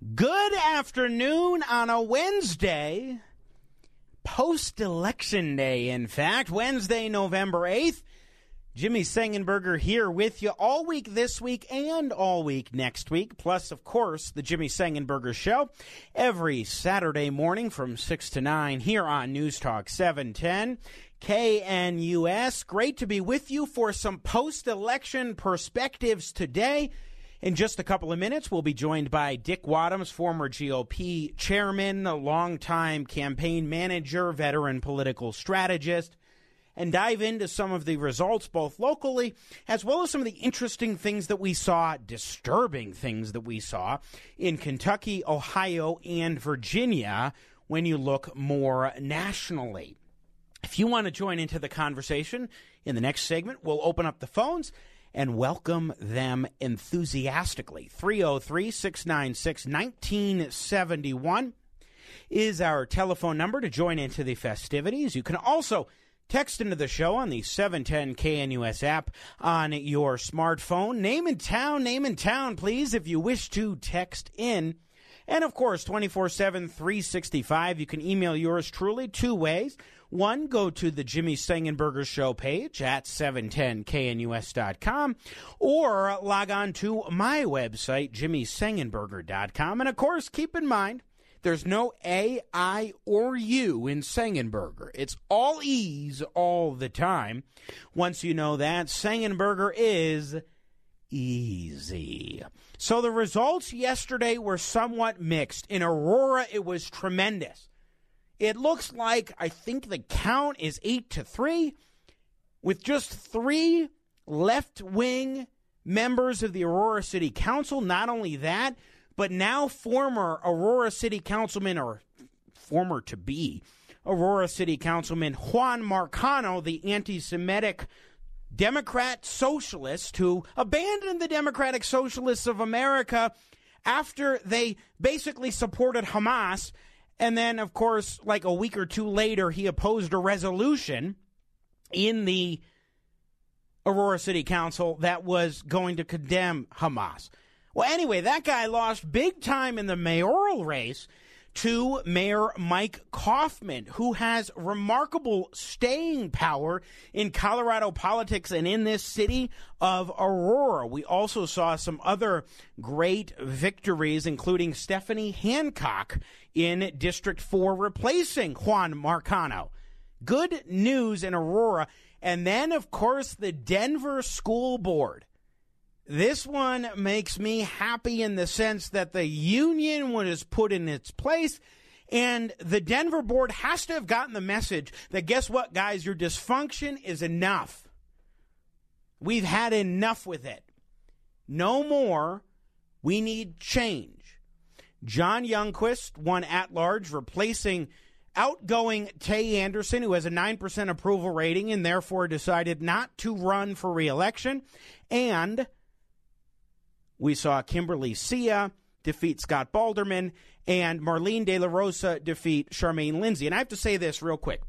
Good afternoon on a Wednesday, post election day, in fact, Wednesday, November 8th. Jimmy Sengenberger here with you all week this week and all week next week. Plus, of course, the Jimmy Sengenberger Show every Saturday morning from 6 to 9 here on News Talk 710. KNUS. Great to be with you for some post election perspectives today. In just a couple of minutes, we'll be joined by Dick Wadhams, former GOP chairman, a longtime campaign manager, veteran political strategist, and dive into some of the results both locally as well as some of the interesting things that we saw, disturbing things that we saw in Kentucky, Ohio, and Virginia when you look more nationally. If you want to join into the conversation in the next segment, we'll open up the phones and welcome them enthusiastically. 303 696 1971 is our telephone number to join into the festivities. You can also text into the show on the 710 KNUS app on your smartphone. Name and town, name and town, please, if you wish to text in. And of course, 24 7, 365. You can email yours truly two ways. One, go to the Jimmy Sengenberger Show page at 710knus.com or log on to my website, jimmysengenberger.com. And of course, keep in mind, there's no A, I, or U in Sengenberger. It's all E's all the time. Once you know that, Sengenberger is easy. So the results yesterday were somewhat mixed. In Aurora, it was tremendous. It looks like I think the count is eight to three, with just three left wing members of the Aurora City Council. Not only that, but now former Aurora City Councilman, or former to be Aurora City Councilman Juan Marcano, the anti Semitic Democrat socialist who abandoned the Democratic Socialists of America after they basically supported Hamas and then, of course, like a week or two later, he opposed a resolution in the Aurora City Council that was going to condemn Hamas. Well, anyway, that guy lost big time in the mayoral race to Mayor Mike Coffman, who has remarkable staying power in Colorado politics and in this city of Aurora. We also saw some other great victories, including Stephanie Hancock in District 4 replacing Juan Marcano. Good news in Aurora. And then, of course, the Denver School Board. This one makes me happy in the sense that the union was put in its place. And the Denver board has to have gotten the message that guess what, guys, your dysfunction is enough. We've had enough with it. No more. We need change. John Youngquist won at large, replacing outgoing Tay Anderson, who has a 9% approval rating and therefore decided not to run for reelection. And we saw Kimberly Sia defeat Scott Baldermann and Marlene De La Rosa defeat Charmaine Lindsay. And I have to say this real quick.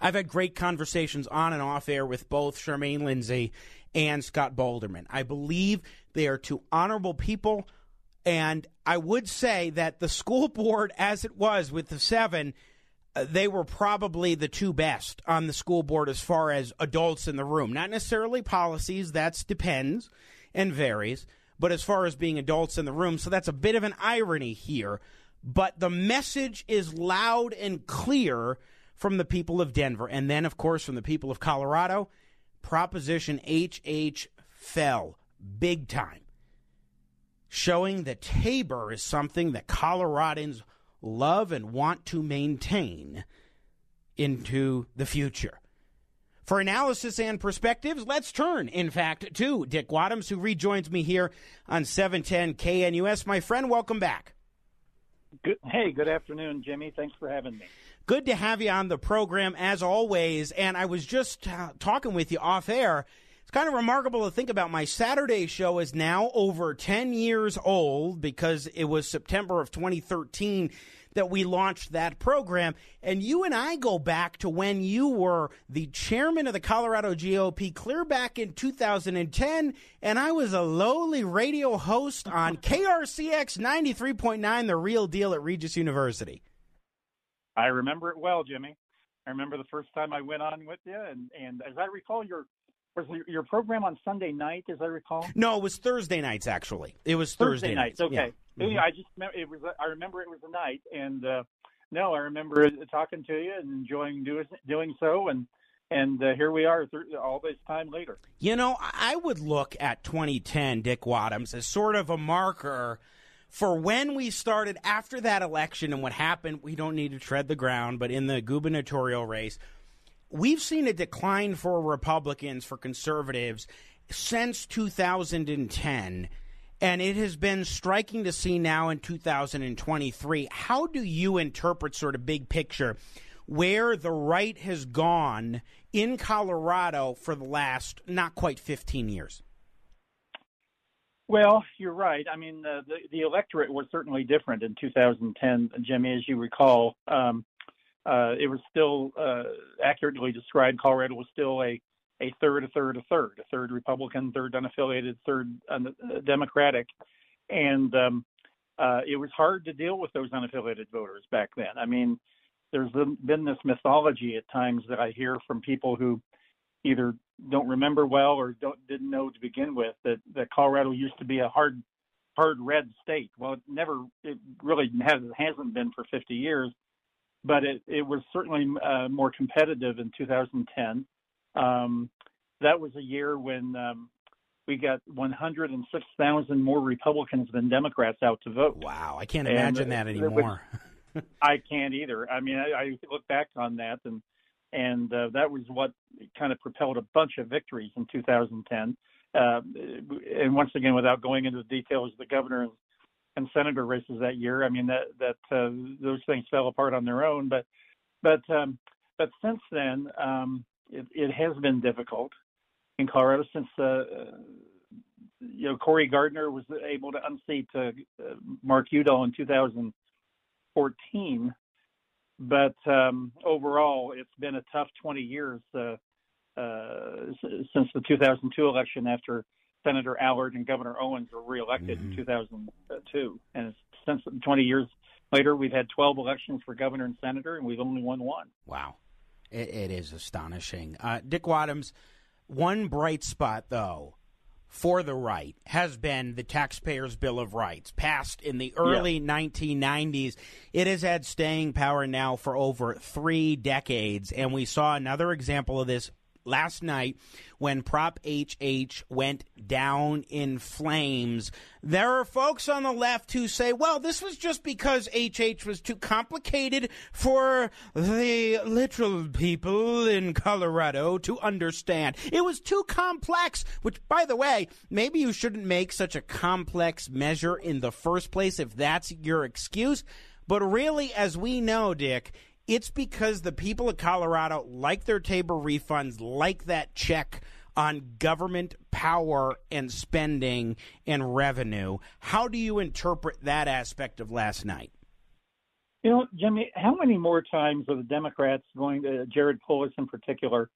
I've had great conversations on and off air with both Charmaine Lindsay and Scott Baldermann. I believe they are two honorable people. And I would say that the school board, as it was with the seven, uh, they were probably the two best on the school board as far as adults in the room. Not necessarily policies, that depends and varies but as far as being adults in the room. So that's a bit of an irony here. But the message is loud and clear from the people of Denver. And then, of course, from the people of Colorado. Proposition HH fell big time, showing that Tabor is something that Coloradans love and want to maintain into the future. For analysis and perspectives, let's turn, in fact, to Dick Wadhams, who rejoins me here on 710 KNUS. My friend, welcome back. Good, hey, good afternoon, Jimmy. Thanks for having me. Good to have you on the program, as always. And I was just uh, talking with you off air. It's kind of remarkable to think about. My Saturday show is now over 10 years old because it was September of 2013 that we launched that program. And you and I go back to when you were the chairman of the Colorado GOP clear back in 2010, and I was a lowly radio host on KRCX 93.9, The Real Deal at Regis University. I remember it well, Jimmy. I remember the first time I went on with you, and, and as I recall, your was your program on Sunday night, as I recall? No, it was Thursday nights. Actually, it was Thursday, Thursday nights. nights. Okay, Yeah. Mhm. I just remember it was. I remember it was a night, and uh, no, I remember talking to you and enjoying doing doing so, and and uh, here we are th- all this time later. You know, I would look at 2010, Dick Wadhams, as sort of a marker for when we started after that election and what happened. We don't need to tread the ground, but in the gubernatorial race, we've seen a decline for Republicans, for conservatives, since 2010. And it has been striking to see now in 2023. How do you interpret, sort of big picture, where the right has gone in Colorado for the last not quite 15 years? Well, you're right. I mean, uh, the the electorate was certainly different in 2010, Jimmy, as you recall. Um, it was still uh, accurately described. Colorado was still a a third, a third, a third, a third Republican, third unaffiliated, third uh, Democratic, and um, uh, it was hard to deal with those unaffiliated voters back then. I mean, there's been this mythology at times that I hear from people who either don't remember well or don't didn't know to begin with that that Colorado used to be a hard hard red state. Well, it never it really has hasn't been for 50 years, but it it was certainly uh, more competitive in 2010. Um, that was a year when um, we got 106,000 more Republicans than Democrats out to vote. Wow, I can't imagine uh, that anymore. I can't either. I mean, I, I look back on that, and and uh, that was what kind of propelled a bunch of victories in 2010. Uh, and once again, without going into the details of the governor and, senator races that year, I mean that that uh, those things fell apart on their own. But but um, but since then, um, it, it has been difficult in Colorado since uh, you know Cory Gardner was able to unseat uh, Mark Udall in 2014 but um, overall, it's been a tough 20 years uh, uh, since the 2002 election after Senator Allard and Governor Owens were reelected Mhm. in 2002. And since 20 years later, we've had 12 elections for governor and senator, and we've only won one. Wow. It, it is astonishing. Uh, Dick Wadhams, one bright spot, though, for the right has been the Taxpayers' Bill of Rights, passed in the early 1990s. It has had staying power now for over three decades, and we saw another example of this last night when Prop HH went down in flames. There are folks on the left who say, well, this was just because HH was too complicated for the literal people in Colorado to understand. It was too complex, which, by the way, maybe you shouldn't make such a complex measure in the first place if that's your excuse. But really, as we know, Dick, it's because the people of Colorado like their Tabor refunds, like that check on government power and spending and revenue. How do you interpret that aspect of last night? You know, Jimmy, how many more times are the Democrats going to, Jared Polis in particular,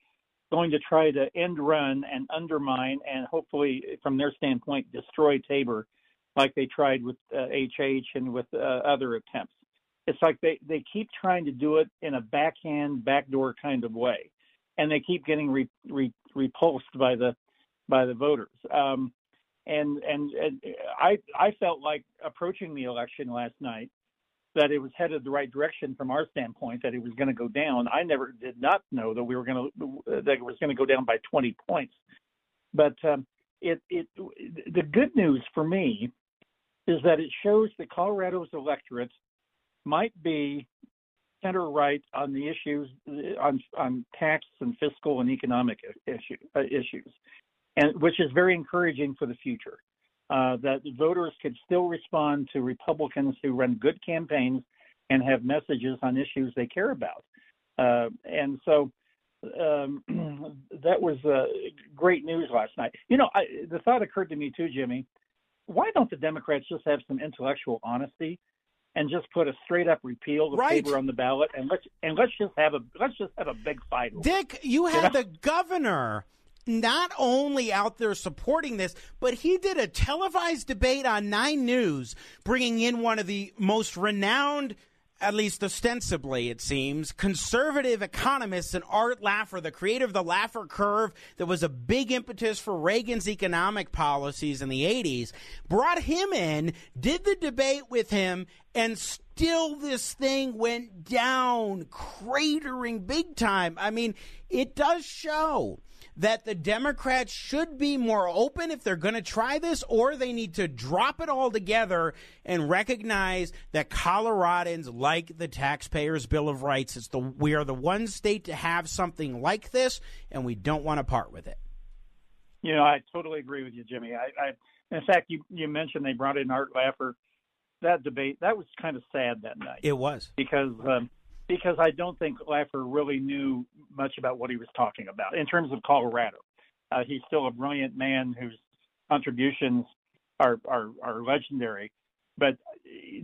going to try to end run and undermine and hopefully, from their standpoint, destroy Tabor like they tried with uh, HH and with uh, other attempts? It's like they, they keep trying to do it in a backhand, backdoor kind of way, and they keep getting re, re, repulsed by the by the voters. Um, and, and and I I felt like approaching the election last night that it was headed the right direction from our standpoint, that it was going to go down. I never did not know that we were going to that it was going to go down by 20 points. But um, it it the good news for me is that it shows that Colorado's electorate might be center right on the issues on on tax and fiscal and economic issue, uh, issues, and which is very encouraging for the future. Uh, that voters could still respond to Republicans who run good campaigns and have messages on issues they care about. Uh, and so um, that was uh, great news last night. You know, I, the thought occurred to me too, Jimmy. Why don't the Democrats just have some intellectual honesty and just put a straight up repeal the right. paper on the ballot and let's and let's just have a let's just have a big fight. Dick, you had you know? the governor not only out there supporting this, but he did a televised debate on Nine News, bringing in one of the most renowned at least ostensibly, it seems, conservative economists and Art Laffer, the creator of the Laffer curve that was a big impetus for Reagan's economic policies in the 80s, brought him in, did the debate with him, and still this thing went down, cratering big time. I mean, it does show that the Democrats should be more open if they're going to try this, or they need to drop it all together and recognize that Coloradans like the Taxpayers' Bill of Rights. It's the we are the one state to have something like this, and we don't want to part with it. You know, I totally agree with you, Jimmy. I, I in fact, you you mentioned they brought in Art Laffer. That debate that was kind of sad that night. It was because. Um, because I don't think Laffer really knew much about what he was talking about in terms of Colorado. Uh, he's still a brilliant man whose contributions are, are are legendary, but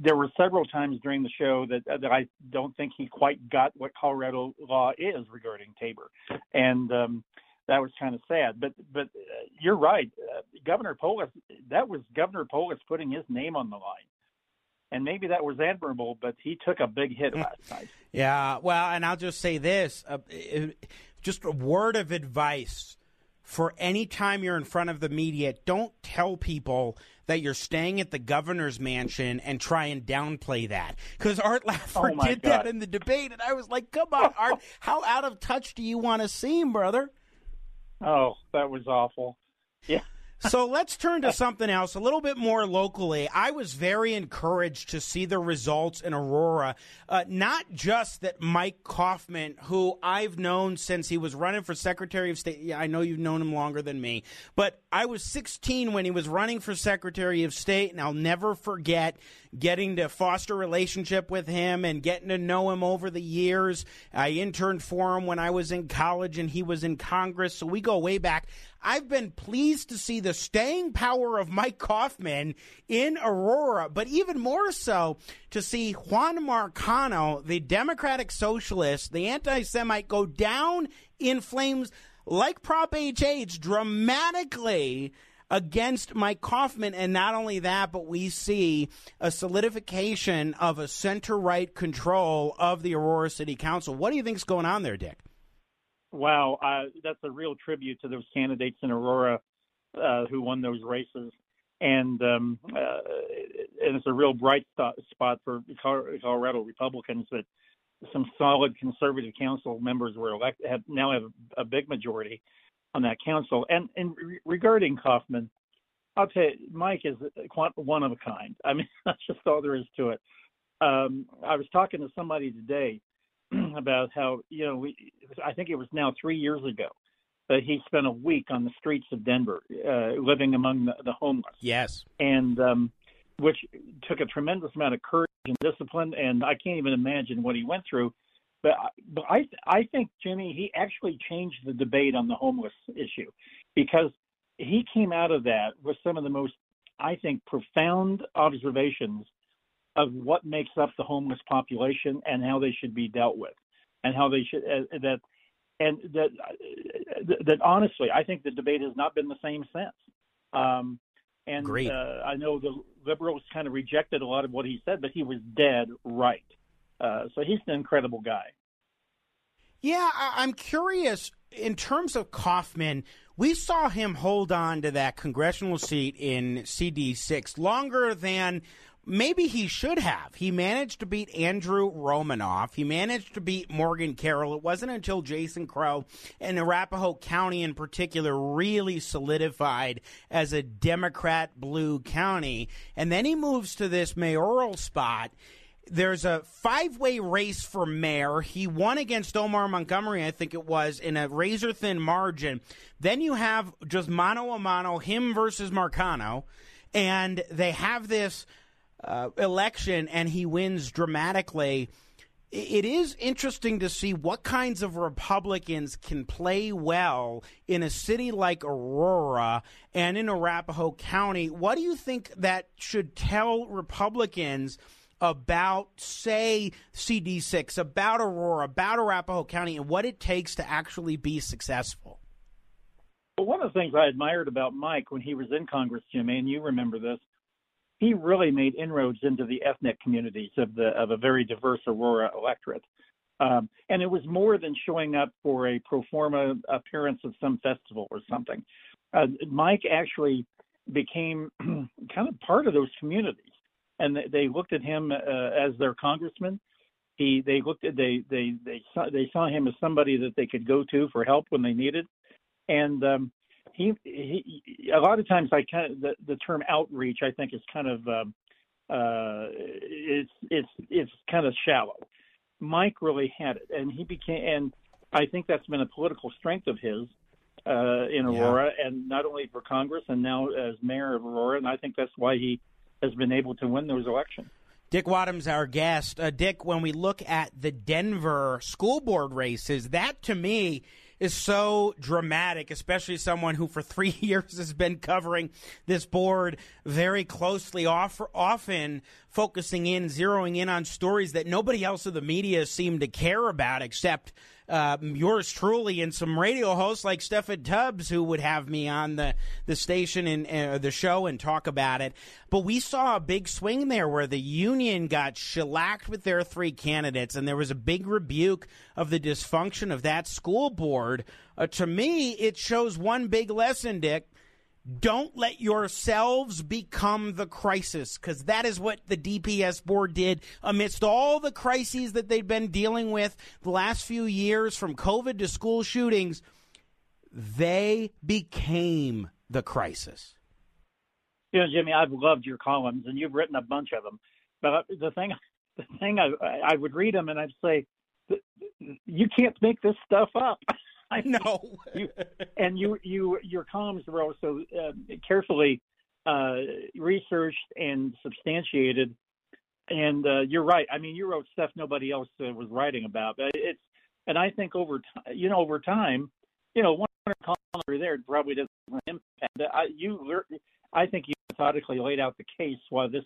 there were several times during the show that that I don't think he quite got what Colorado law is regarding Tabor, and um, that was kind of sad. But but uh, you're right, uh, Governor Polis. That was Governor Polis putting his name on the line and maybe that was admirable, but he took a big hit last night. Yeah, well, and I'll just say this: uh, just a word of advice for any time you're in front of the media, don't tell people that you're staying at the governor's mansion and try and downplay that. Because Art Laffer oh did God. that in the debate, and I was like, "Come on, Art, how out of touch do you want to seem, brother?" Oh, that was awful. Yeah so let's turn to something else, a little bit more locally. I was very encouraged to see the results in Aurora. Uh, not just that Mike Coffman, who I've known since he was running for Secretary of State, yeah, I know you've known him longer than me, but I was 16 when he was running for Secretary of State, and I'll never forget getting to foster relationship with him and getting to know him over the years. I interned for him when I was in college and he was in Congress, so we go way back. I've been pleased to see the staying power of Mike Coffman in Aurora, but even more so to see Juan Marcano, the Democratic Socialist, the anti Semite, go down in flames like Prop HH dramatically against Mike Coffman. And not only that, but we see a solidification of a center right control of the Aurora City Council. What do you think is going on there, Dick? Wow, uh, that's a real tribute to those candidates in Aurora uh, who won those races, and um, uh, and it's a real bright spot for Colorado Republicans that some solid conservative council members were elected have now have a big majority on that council. And and re- regarding Coffman, I'll tell you, Mike is one of a kind. I mean, that's just all there is to it. Um, I was talking to somebody today about how you know we I think it was now three years ago that he spent a week on the streets of Denver, uh, living among the, the homeless. Yes, and um, which took a tremendous amount of courage and discipline, and I can't even imagine what he went through. But but I I think Jimmy he actually changed the debate on the homeless issue because he came out of that with some of the most I think profound observations of what makes up the homeless population and how they should be dealt with, and how they should uh, that and that uh, that honestly, I think the debate has not been the same since. Um, and uh, I know the liberals kind of rejected a lot of what he said, but he was dead right. Uh, so he's an incredible guy. Yeah, I- I'm curious in terms of Coffman. We saw him hold on to that congressional seat in CD6 longer than maybe he should have. He managed to beat Andrew Romanoff. He managed to beat Morgan Carroll. It wasn't until Jason Crow and Arapahoe County in particular really solidified as a Democrat blue county. And then he moves to this mayoral spot there's a five way race for mayor. He won against Omar Montgomery, I think it was, in a razor thin margin. Then you have just mano a mano, him versus Marcano, and they have this uh, election, and he wins dramatically. It is interesting to see what kinds of Republicans can play well in a city like Aurora and in Arapahoe County. What do you think that should tell Republicans? about, say, CD6, about Aurora, about Arapahoe County, and what it takes to actually be successful? Well, one of the things I admired about Mike when he was in Congress, Jimmy, and you remember this, he really made inroads into the ethnic communities of the of a very diverse Aurora electorate. Um, and it was more than showing up for a pro forma appearance of some festival or something. Uh, Mike actually became kind of part of those communities and they looked at him uh, as their congressman. He they looked at they they they saw, they saw him as somebody that they could go to for help when they needed, and um, he he a lot of times I kind of the, the term outreach I think is kind of um, uh, it's it's it's kind of shallow. Mike really had it, and he became and I think that's been a political strength of his uh, in Aurora, yeah. and not only for Congress and now as mayor of Aurora, and I think that's why he has been able to win those elections. Dick Wadham's our guest. Uh, Dick, when we look at the Denver school board races, that to me is so dramatic, especially someone who for three years has been covering this board very closely, off, often focusing in, zeroing in on stories that nobody else in the media seemed to care about except uh, yours truly and some radio hosts like Steffan Tubbs who would have me on the, the station and uh, the show and talk about it. But we saw a big swing there where the union got shellacked with their three candidates, and there was a big rebuke of the dysfunction of that school board. Uh, to me, it shows one big lesson, Dick don't let yourselves become the crisis because that is what the DPS board did amidst all the crises that they've been dealing with the last few years from COVID to school shootings. They became the crisis. You know, Jimmy, I've loved your columns and you've written a bunch of them. But uh, the thing, the thing I, I would read them and I'd say, you can't make this stuff up. I know. you, and you, you, your columns were also uh, carefully uh, researched and substantiated. And uh, you're right. I mean, you wrote stuff nobody else uh, was writing about. But it's, and I think over time, you know, over time, you know, one column there probably doesn't impact. I, you, I think you methodically laid out the case why this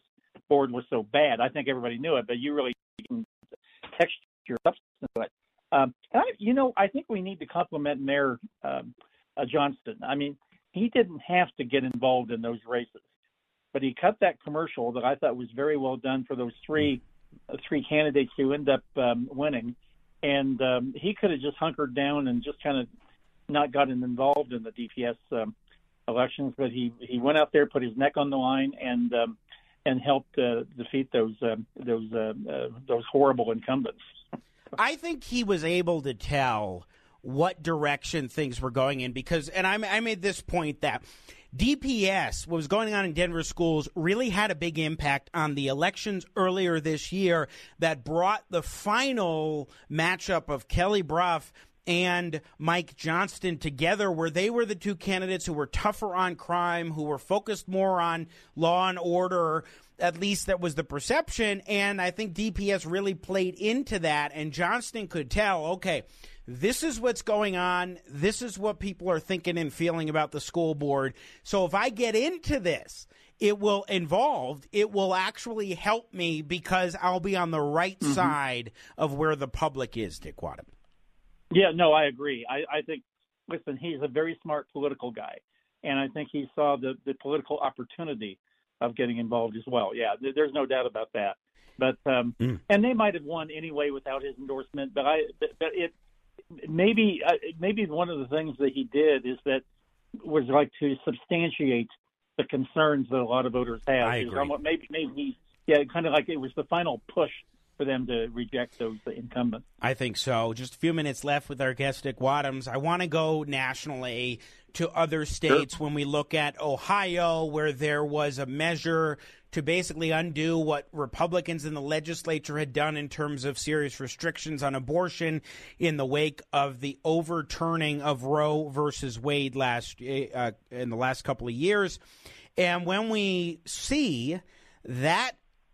board was so bad. I think everybody knew it, but you really texture substance to it. Um, I, you know, I think we need to compliment Mayor um, uh, Johnston. I mean, he didn't have to get involved in those races, but he cut that commercial that I thought was very well done for those three uh, three candidates who end up um, winning, and um, he could have just hunkered down and just kind of not gotten involved in the DPS um, elections, but he he went out there, put his neck on the line, and um, and helped uh, defeat those uh, those uh, uh, those horrible incumbents. I think he was able to tell what direction things were going in because, and I, I made this point that DPS, what was going on in Denver schools, really had a big impact on the elections earlier this year that brought the final matchup of Kelly Brough and Mike Johnston together, where they were the two candidates who were tougher on crime, who were focused more on law and order, at least that was the perception. And I think DPS really played into that. And Johnston could tell, okay, this is what's going on. This is what people are thinking and feeling about the school board. So if I get into this, it will involve, it will actually help me because I'll be on the right mm-hmm. side of where the public is, Dick Wadham. Yeah, no, I agree. I, I think, listen, he's a very smart political guy. And I think he saw the, the political opportunity of getting involved as well. Yeah, there's no doubt about that. But um, mm. and they might have won anyway without his endorsement. But I, but it maybe uh, maybe one of the things that he did is that was like to substantiate the concerns that a lot of voters have. I agree. Maybe maybe he, yeah, kind of like it was the final push for them to reject those incumbents. I think so. Just a few minutes left with our guest, Dick Wadhams. I want to go nationally to other states sure. when we look at Ohio, where there was a measure to basically undo what Republicans in the legislature had done in terms of serious restrictions on abortion in the wake of the overturning of Roe versus Wade last uh, in the last couple of years. And when we see that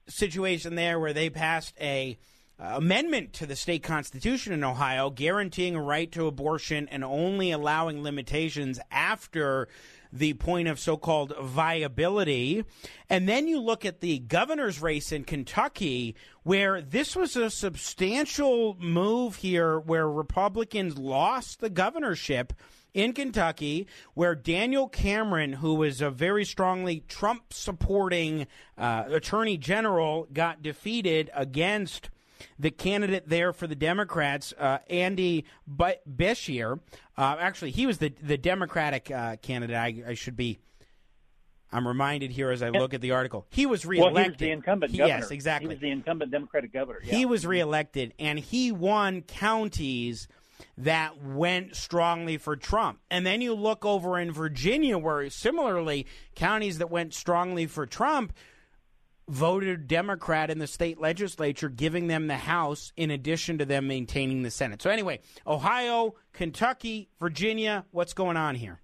situation there where they passed a uh, amendment to the state constitution in Ohio guaranteeing a right to abortion and only allowing limitations after the point of so called viability. And then you look at the governor's race in Kentucky, where this was a substantial move here where Republicans lost the governorship in Kentucky, where Daniel Cameron, who was a very strongly Trump supporting uh, attorney general, got defeated against the candidate there for the Democrats, uh, Andy Beshear. Uh, actually, he was the the Democratic uh, candidate. I, I, should be. I'm reminded here as I look at the article. He was reelected. Well, he was the incumbent governor. Yes, exactly. He was the incumbent Democratic governor. Yeah. He was reelected, and he won counties that went strongly for Trump. And then you look over in Virginia, where similarly, counties that went strongly for Trump voted Democrat in the state legislature, giving them the House in addition to them maintaining the Senate. So, anyway, Ohio, Kentucky, Virginia, what's going on here?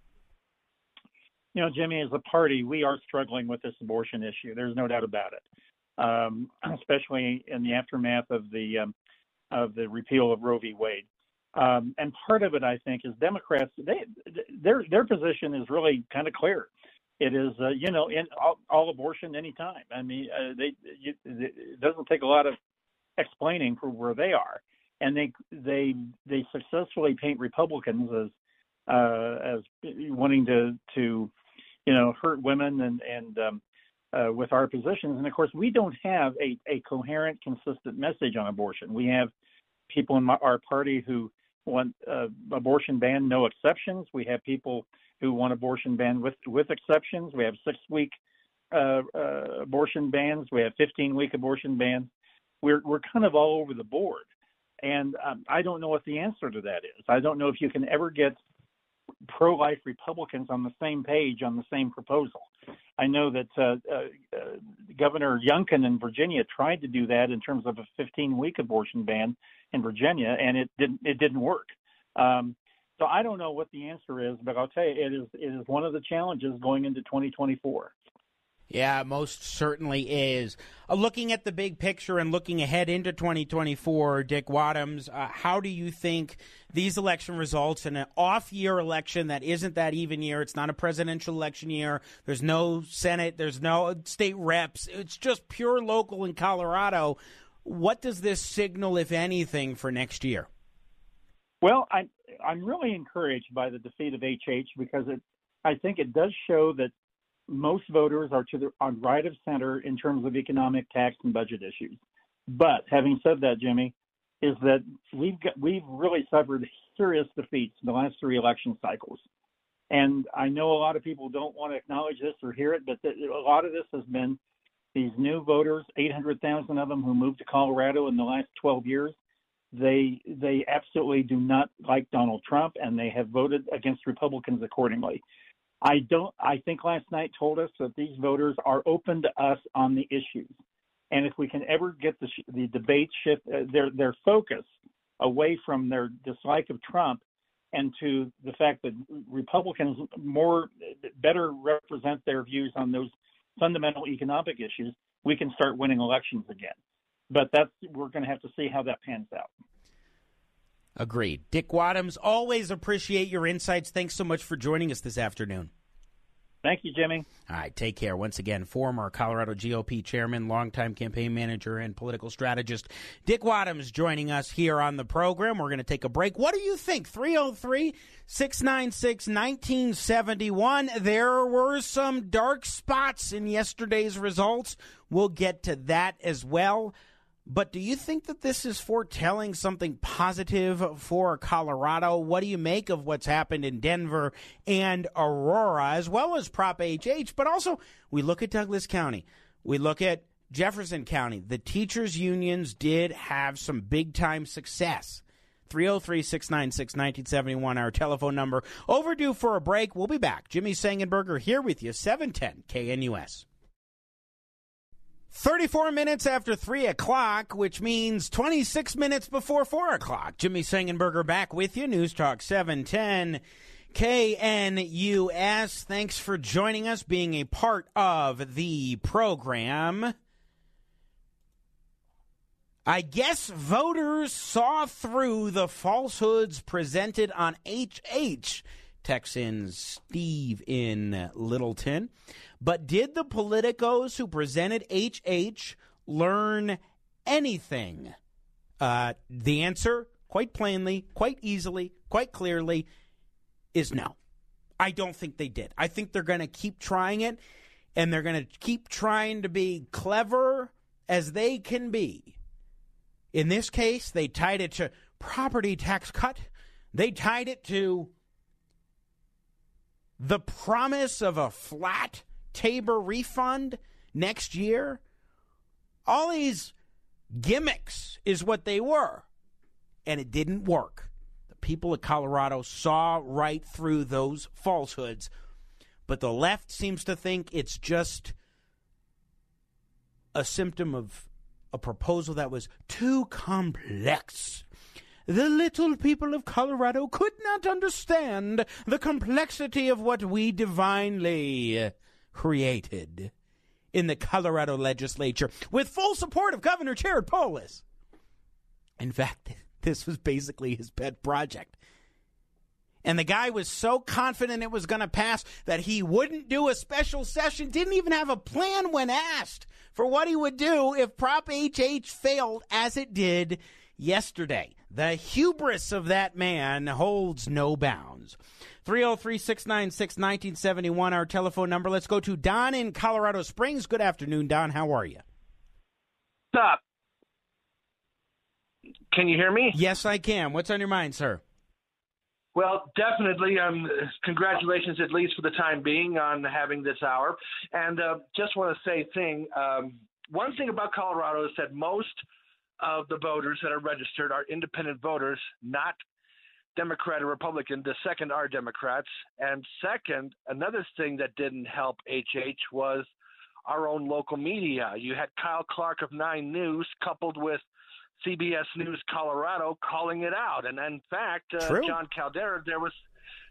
You know, Jimmy, as a party, we are struggling with this abortion issue. There's no doubt about it, um, especially in the aftermath of the um, of the repeal of Roe v. Wade. Um, and part of it, I think, is Democrats. They, their their position is really kind of clear it is uh, you know in all, all abortion anytime. I mean, uh, they you, it doesn't take a lot of explaining for where they are, and they they they successfully paint Republicans as uh, as wanting to to you know hurt women and and um, uh, with our positions. And of course, we don't have a a coherent, consistent message on abortion. We have people in my, our party who want uh, abortion ban, no exceptions. We have people who want abortion ban with with exceptions. We have six week uh, uh, abortion bans. We have 15 week abortion bans. We're we're kind of all over the board, and um, I don't know what the answer to that is. I don't know if you can ever get pro life Republicans on the same page on the same proposal. I know that uh, uh, uh, Governor Youngkin in Virginia tried to do that in terms of a 15 week abortion ban in Virginia, and it didn't it didn't work. Um, so I don't know what the answer is, but I'll tell you, it is it is one of the challenges going into 2024. Yeah, most certainly is. Uh, looking at the big picture and looking ahead into 2024, Dick Wadhams, uh, how do you think these election results in an off year election that isn't that even year? It's not a presidential election year. There's no Senate, there's no state reps. It's just pure local in Colorado. What does this signal, if anything, for next year? Well, I, I'm really encouraged by the defeat of HH because it, I think it does show that most voters are to the on right of center in terms of economic, tax, and budget issues. But having said that, Jimmy, is that we've got, we've really suffered serious defeats in the last three election cycles. And I know a lot of people don't want to acknowledge this or hear it, but a lot of this has been these new voters, 800,000 of them who moved to Colorado in the last 12 years, they they absolutely do not like Donald Trump, and they have voted against Republicans accordingly. I don't. I think last night told us that these voters are open to us on the issues, and if we can ever get the the debate shift uh, their their focus away from their dislike of Trump and to the fact that Republicans more better represent their views on those fundamental economic issues, we can start winning elections again but that's we're going to have to see how that pans out. Agreed. Dick Wadhams, always appreciate your insights. Thanks so much for joining us this afternoon. Thank you, Jimmy. All right, take care. Once again, former Colorado GOP chairman, longtime campaign manager, and political strategist Dick Wadhams joining us here on the program. We're going to take a break. What do you think? 303 696 1971. There were some dark spots in yesterday's results. We'll get to that as well. But do you think that this is foretelling something positive for Colorado? What do you make of what's happened in Denver and Aurora, as well as Prop HH? But also, we look at Douglas County. We look at Jefferson County, the teachers' unions did have some big time success. 303 696 1971, our telephone number. Overdue for a break. We'll be back. Jimmy Sengenberger here with you, 710 KNUS. 34 minutes after 3 o'clock, which means 26 minutes before 4 o'clock. Jimmy Sengenberger back with you, News Talk 710 KNUS. Thanks for joining us, being a part of the program. I guess voters saw through the falsehoods presented on HH, Texan Steve in Littleton. But did the politicos who presented HH learn anything? Uh, the answer, quite plainly, quite easily, quite clearly, is no. I don't think they did. I think they're going to keep trying it, and they're going to keep trying to be clever as they can be in this case, they tied it to property tax cut. They tied it to the promise of a flat Tabor refund next year. All these gimmicks is what they were, and it didn't work. The people of Colorado saw right through those falsehoods, but the left seems to think it's just a symptom of a proposal that was too complex. The little people of Colorado could not understand the complexity of what we divinely created in the Colorado legislature with full support of Governor Jared Polis. In fact, this was basically his pet project. And the guy was so confident it was going to pass that he wouldn't do a special session, didn't even have a plan when asked for what he would do if Prop HH failed as it did yesterday. The hubris of that man holds no bounds. 303 696 1971, our telephone number. Let's go to Don in Colorado Springs. Good afternoon, Don. How are you? Stop. Can you hear me? Yes, I can. What's on your mind, sir? Well, definitely. Um, congratulations, at least for the time being, on having this hour. And uh, just want to say, thing um, one thing about Colorado is that most of the voters that are registered are independent voters, not Democrat or Republican. The second are Democrats. And second, another thing that didn't help HH was our own local media. You had Kyle Clark of Nine News coupled with CBS News Colorado calling it out. And in fact, uh, Jon Caldara, there was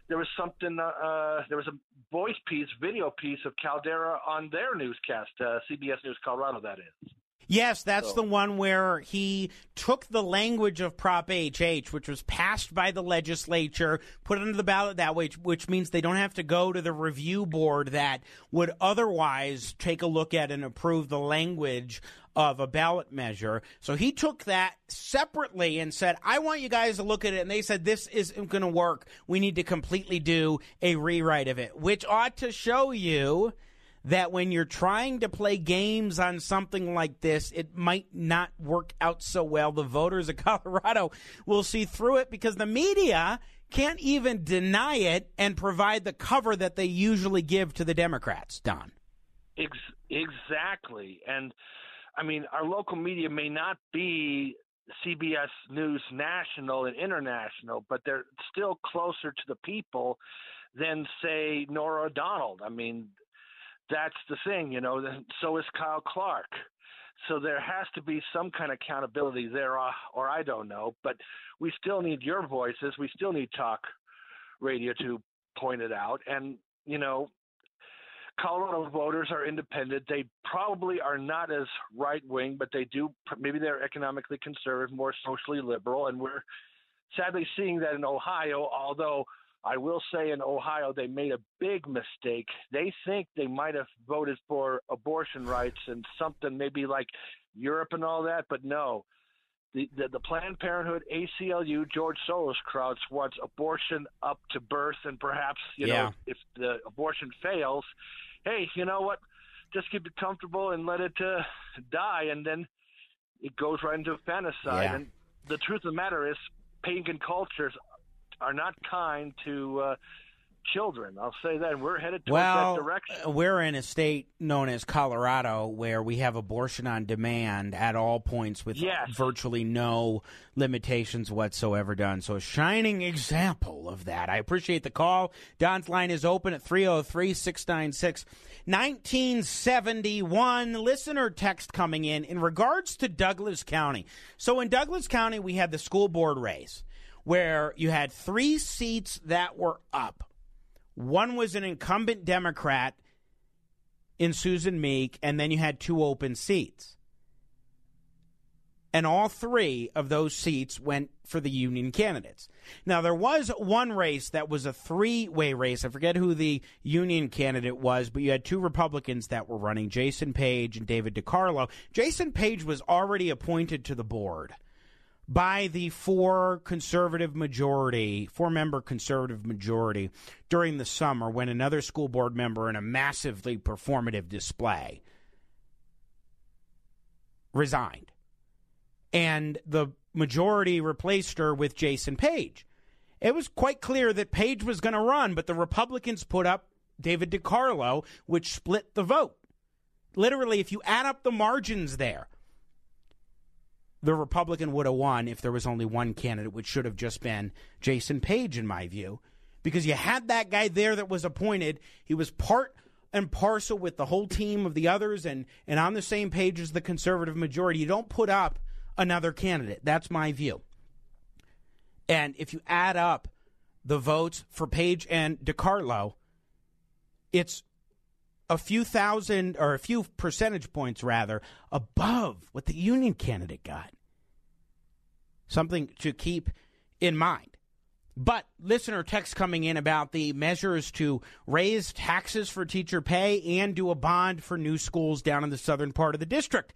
there was something uh, uh, there was a voice piece, video piece of Caldara on their newscast, uh, CBS News Colorado. That is. Yes, that's so. the one where he took the language of Prop HH, which was passed by the legislature, put it into the ballot that way, which means they don't have to go to the review board that would otherwise take a look at and approve the language of a ballot measure. So he took that separately and said, I want you guys to look at it. And they said, this isn't going to work. We need to completely do a rewrite of it, which ought to show you that when you're trying to play games on something like this, it might not work out so well. The voters of Colorado will see through it because the media can't even deny it and provide the cover that they usually give to the Democrats, Don. Exactly. And I mean, our local media may not be CBS News national and international, but they're still closer to the people than, say, Norah O'Donnell. I mean, that's the thing, you know. So is Kyle Clark. So there has to be some kind of accountability there, or, uh, or I don't know. But we still need your voices. We still need talk radio to point it out. And you know, Colorado voters are independent. They probably are not as right wing, but they do maybe they're economically conservative, more socially liberal, and we're sadly seeing that in Ohio. Although I will say in Ohio they made a big mistake. They think they might have voted for abortion rights and something maybe like Europe and all that, but no. The, the, the Planned Parenthood, ACLU, George Soros crowds wants abortion up to birth, and perhaps you yeah. know if the abortion fails, hey, you know what? Just keep it comfortable and let it uh, die, and then it goes right into fanticide. Yeah. And the truth of the matter is, pagan cultures are not kind to uh, children. I'll say that. And We're headed towards well, that direction. We're in a state known as Colorado where we have abortion on demand at all points with yes. virtually no limitations whatsoever done. So, a shining example of that. I appreciate the call. Don's line is open at 303 696 1971. Listener text coming in in regards to Douglas County. So, in Douglas County, we had the school board race where you had three seats that were up one was an incumbent Democrat in Susan Meek, and then you had two open seats. And all three of those seats went for the union candidates. Now, there was one race that was a three way race. I forget who the union candidate was, but you had two Republicans that were running Jason Page and David DeCarlo. Jason Page was already appointed to the board by the four conservative majority, four member conservative majority during the summer when another school board member in a massively performative display resigned. And the majority replaced her with Jason Page. It was quite clear that Page was going to run, but the Republicans put up David DeCarlo, which split the vote. Literally, if you add up the margins there, the Republican would have won if there was only one candidate, which should have just been Jason Page, in my view, because you had that guy there that was appointed. He was part and parcel with the whole team of the others and, and on the same page as the conservative majority. You don't put up another candidate. That's my view. And if you add up the votes for Page and DeCarlo, it's a few thousand or a few percentage points rather above what the union candidate got. Something to keep in mind. But listener text coming in about the measures to raise taxes for teacher pay and do a bond for new schools down in the southern part of the district.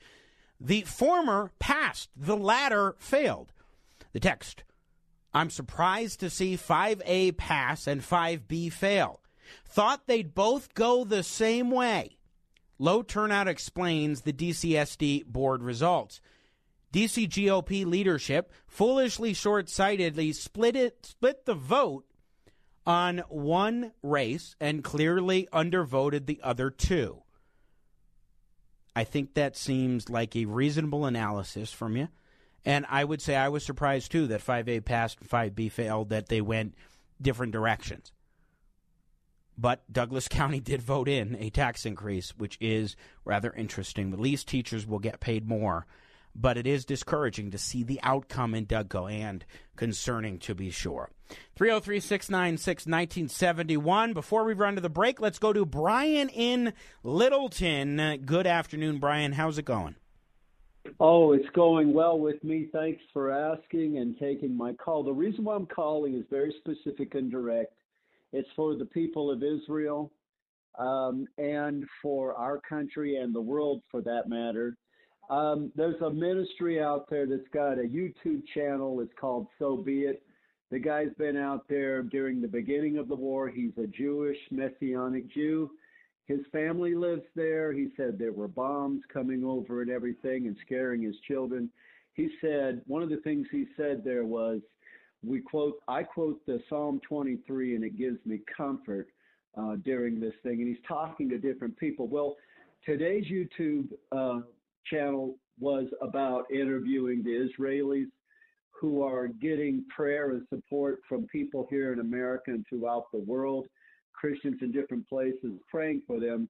The former passed, the latter failed. The text I'm surprised to see 5A pass and 5B fail. Thought they'd both go the same way. Low turnout explains the DCSD board results. DC GOP leadership foolishly short-sightedly split it split the vote on one race and clearly undervoted the other two. I think that seems like a reasonable analysis from you. And I would say I was surprised too that 5A passed and 5B failed, that they went different directions. But Douglas County did vote in a tax increase, which is rather interesting. At least teachers will get paid more. But it is discouraging to see the outcome in Dougco and concerning to be sure. 303 696 1971. Before we run to the break, let's go to Brian in Littleton. Good afternoon, Brian. How's it going? Oh, it's going well with me. Thanks for asking and taking my call. The reason why I'm calling is very specific and direct. It's for the people of Israel um, and for our country and the world for that matter. Um, there's a ministry out there that's got a YouTube channel. It's called So Be It. The guy's been out there during the beginning of the war. He's a Jewish Messianic Jew. His family lives there. He said there were bombs coming over and everything and scaring his children. He said one of the things he said there was, we quote, I quote the Psalm 23, and it gives me comfort uh, during this thing. And he's talking to different people. Well, today's YouTube uh, channel was about interviewing the Israelis who are getting prayer and support from people here in America and throughout the world, Christians in different places praying for them.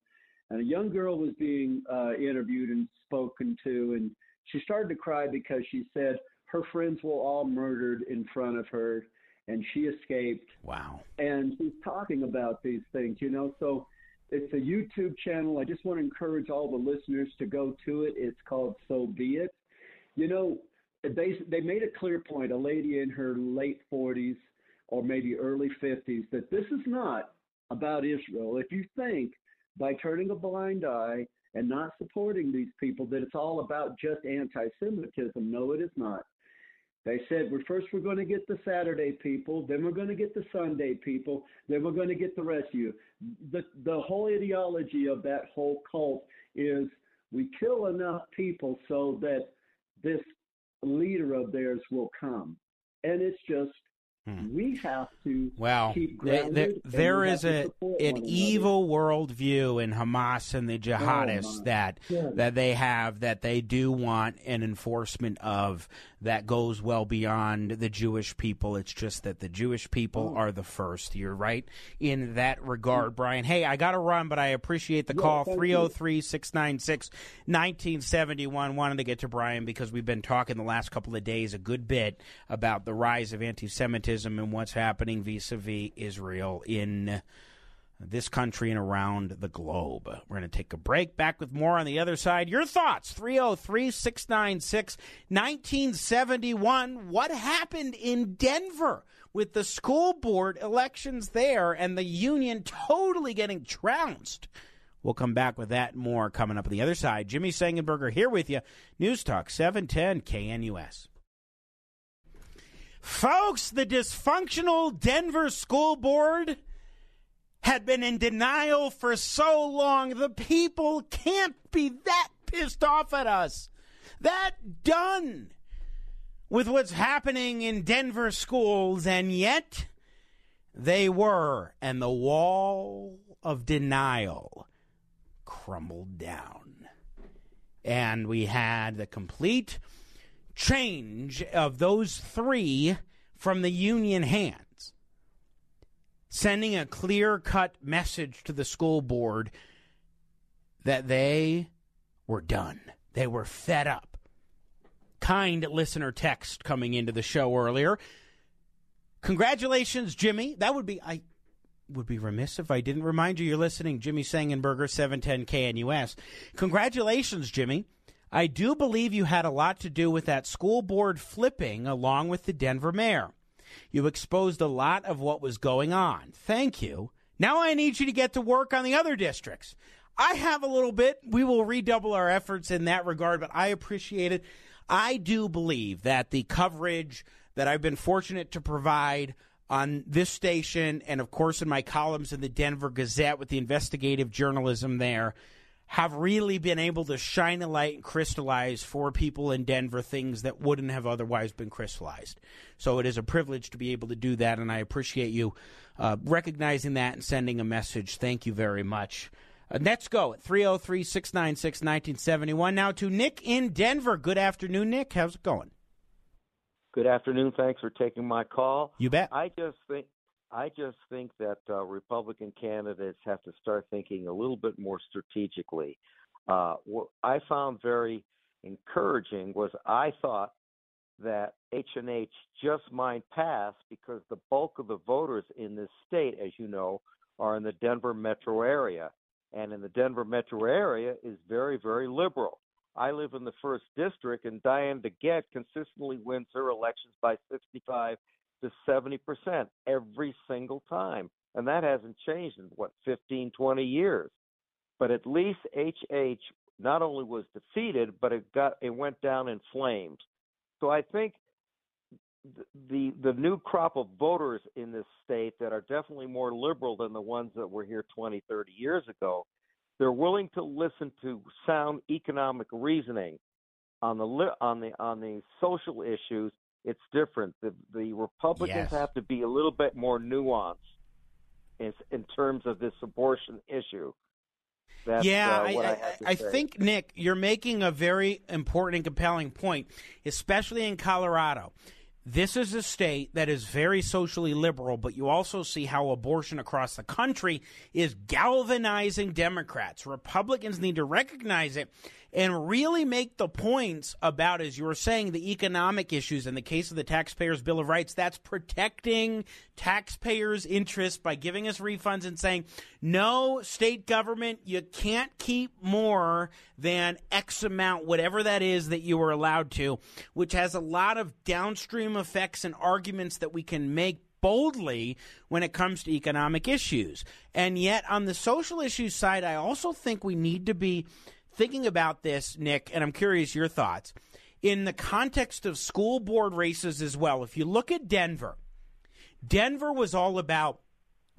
And a young girl was being uh, interviewed and spoken to, and she started to cry because she said her friends were all murdered in front of her, and she escaped. Wow. And she's talking about these things, you know. So it's a YouTube channel. I just want to encourage all the listeners to go to it. It's called So Be It. You know, they they made a clear point. A lady in her late 40s or maybe early 50s that this is not about Israel. If you think by turning a blind eye and not supporting these people that it's all about just anti-Semitism, no, it is not. They said, well, first we're going to get the Saturday people, then we're going to get the Sunday people, then we're going to get the rest of you. The, the whole ideology of that whole cult is we kill enough people so that this leader of theirs will come. And it's just Hmm. We have to well, keep there, there is a an evil worldview in Hamas and the jihadists oh that yeah. that they have that they do want an enforcement of that goes well beyond the Jewish people. It's just that the Jewish people oh. are the first. You're right in that regard, Brian. Hey, I got to run, but I appreciate the yeah, call 303 696 1971. Wanted to get to Brian because we've been talking the last couple of days a good bit about the rise of anti Semitism and what's happening vis a vis Israel in this country and around the globe. We're going to take a break. Back with more on the other side. Your thoughts 303 696 1971. What happened in Denver with the school board elections there and the union totally getting trounced? We'll come back with that more coming up on the other side. Jimmy Sengenberger here with you. News Talk 710 KNUS. Folks, the dysfunctional Denver school board had been in denial for so long. The people can't be that pissed off at us, that done with what's happening in Denver schools, and yet they were, and the wall of denial crumbled down. And we had the complete change of those three from the union hands, sending a clear cut message to the school board that they were done. They were fed up. Kind listener text coming into the show earlier. Congratulations, Jimmy. That would be I would be remiss if I didn't remind you you're listening. Jimmy Sengenberger, 710 KNUS. Congratulations, Jimmy. I do believe you had a lot to do with that school board flipping along with the Denver mayor. You exposed a lot of what was going on. Thank you. Now I need you to get to work on the other districts. I have a little bit. We will redouble our efforts in that regard, but I appreciate it. I do believe that the coverage that I've been fortunate to provide on this station and, of course, in my columns in the Denver Gazette with the investigative journalism there have really been able to shine a light and crystallize for people in Denver things that wouldn't have otherwise been crystallized. So it is a privilege to be able to do that, and I appreciate you uh, recognizing that and sending a message. Thank you very much. Uh, let's go at 303 696 1971. Now to Nick in Denver. Good afternoon, Nick. How's it going? Good afternoon. Thanks for taking my call. You bet. I just think I just think that uh, Republican candidates have to start thinking a little bit more strategically. Uh, what I found very encouraging was I thought that H&H just might pass because the bulk of the voters in this state, as you know, are in the Denver metro area. And in the Denver metro area is very, very liberal. I live in the first district, and Diane DeGette consistently wins her elections by 65 to 70% every single time. And that hasn't changed in what 15, 20 years. But at least HH not only was defeated, but it got it went down in flames. So I think the the new crop of voters in this state that are definitely more liberal than the ones that were here 20, 30 years ago, they're willing to listen to sound economic reasoning on the on the on the social issues it's different. The the Republicans yes. have to be a little bit more nuanced in in terms of this abortion issue. That's, yeah, uh, I, I, I, I think Nick, you're making a very important and compelling point, especially in Colorado. This is a state that is very socially liberal, but you also see how abortion across the country is galvanizing Democrats. Republicans need to recognize it and really make the points about, as you were saying, the economic issues. In the case of the Taxpayers' Bill of Rights, that's protecting taxpayers' interests by giving us refunds and saying, no, state government, you can't keep more than X amount, whatever that is that you were allowed to, which has a lot of downstream effects and arguments that we can make boldly when it comes to economic issues. And yet, on the social issues side, I also think we need to be thinking about this, Nick, and I'm curious your thoughts in the context of school board races as well. If you look at Denver, Denver was all about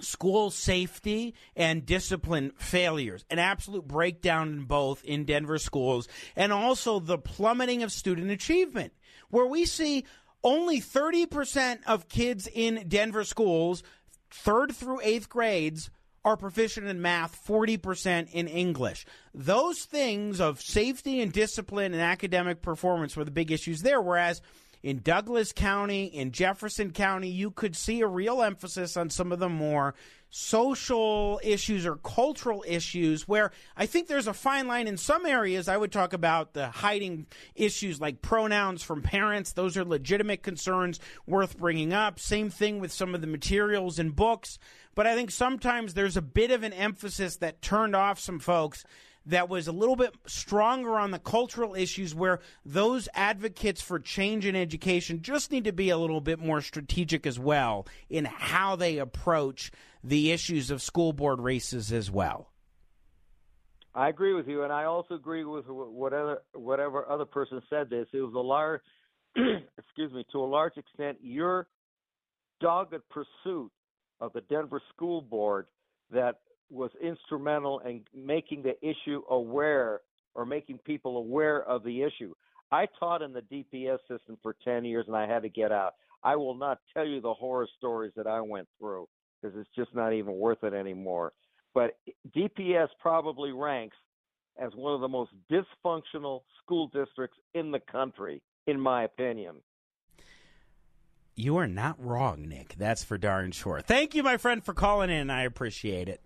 school safety and discipline failures, an absolute breakdown in both in Denver schools, and also the plummeting of student achievement, where we see only 30% of kids in Denver schools, third through eighth grades, are proficient in math, 40% in English. Those things of safety and discipline and academic performance were the big issues there, whereas in Douglas County, in Jefferson County, you could see a real emphasis on some of the more social issues or cultural issues where I think there's a fine line in some areas. I would talk about the hiding issues like pronouns from parents. Those are legitimate concerns worth bringing up. Same thing with some of the materials and books. But I think sometimes there's a bit of an emphasis that turned off some folks that was a little bit stronger on the cultural issues where those advocates for change in education just need to be a little bit more strategic as well in how they approach the issues of school board races as well. I agree with you, and I also agree with whatever whatever other person said. This it was a large, excuse me, to a large extent, your dogged pursuit of the Denver School Board that was instrumental in making the issue aware or making people aware of the issue. I taught in the DPS system for 10 years and I had to get out. I will not tell you the horror stories that I went through because it's just not even worth it anymore. But DPS probably ranks as one of the most dysfunctional school districts in the country, in my opinion. You are not wrong, Nick. That's for darn sure. Thank you, my friend, for calling in. I appreciate it.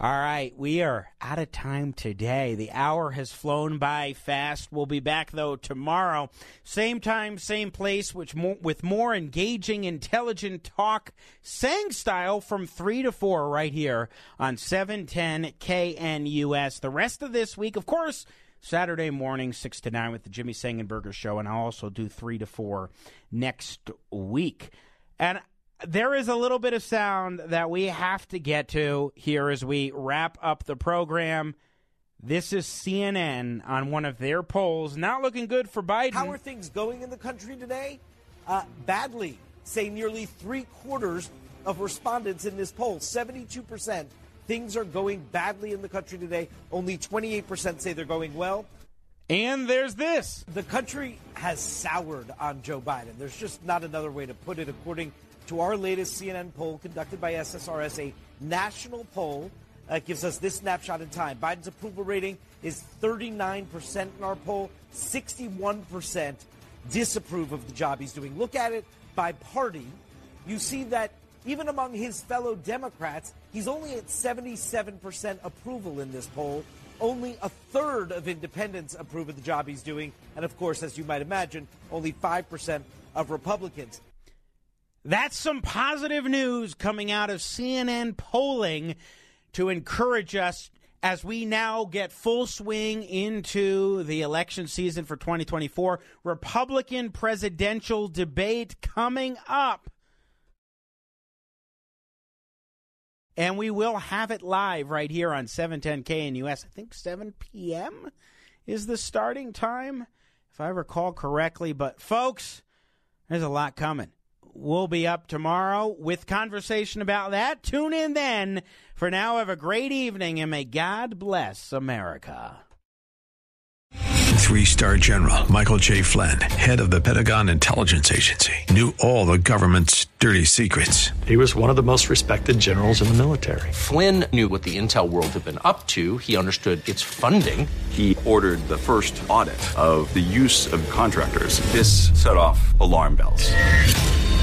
All right, we are out of time today. The hour has flown by fast. We'll be back though tomorrow, same time, same place, which more, with more engaging, intelligent talk, sang style from three to four right here on seven ten KNUS. The rest of this week, of course. Saturday morning, 6 to 9 with the Jimmy Sengenberger Show, and I'll also do 3 to 4 next week. And there is a little bit of sound that we have to get to here as we wrap up the program. This is CNN on one of their polls. Not looking good for Biden. How are things going in the country today? Uh, badly, say nearly three quarters of respondents in this poll, 72%. Things are going badly in the country today. Only 28% say they're going well. And there's this. The country has soured on Joe Biden. There's just not another way to put it, according to our latest CNN poll conducted by SSRS, a national poll that gives us this snapshot in time. Biden's approval rating is 39% in our poll, 61% disapprove of the job he's doing. Look at it by party. You see that even among his fellow Democrats, he's only at 77% approval in this poll. Only a third of independents approve of the job he's doing. And of course, as you might imagine, only 5% of Republicans. That's some positive news coming out of CNN polling to encourage us as we now get full swing into the election season for 2024. Republican presidential debate coming up. And we will have it live right here on 710 KNUS. I think 7 p.m. is the starting time, if I recall correctly. But, folks, there's a lot coming we'll be up tomorrow with conversation about that. Tune in then. For now, have a great evening and may God bless America. Three star general Michael J. Flynn, head of the Pentagon Intelligence Agency, knew all the government's dirty secrets. He was one of the most respected generals in the military. Flynn knew what the intel world had been up to, he understood its funding. He ordered the first audit of the use of contractors. This set off alarm bells.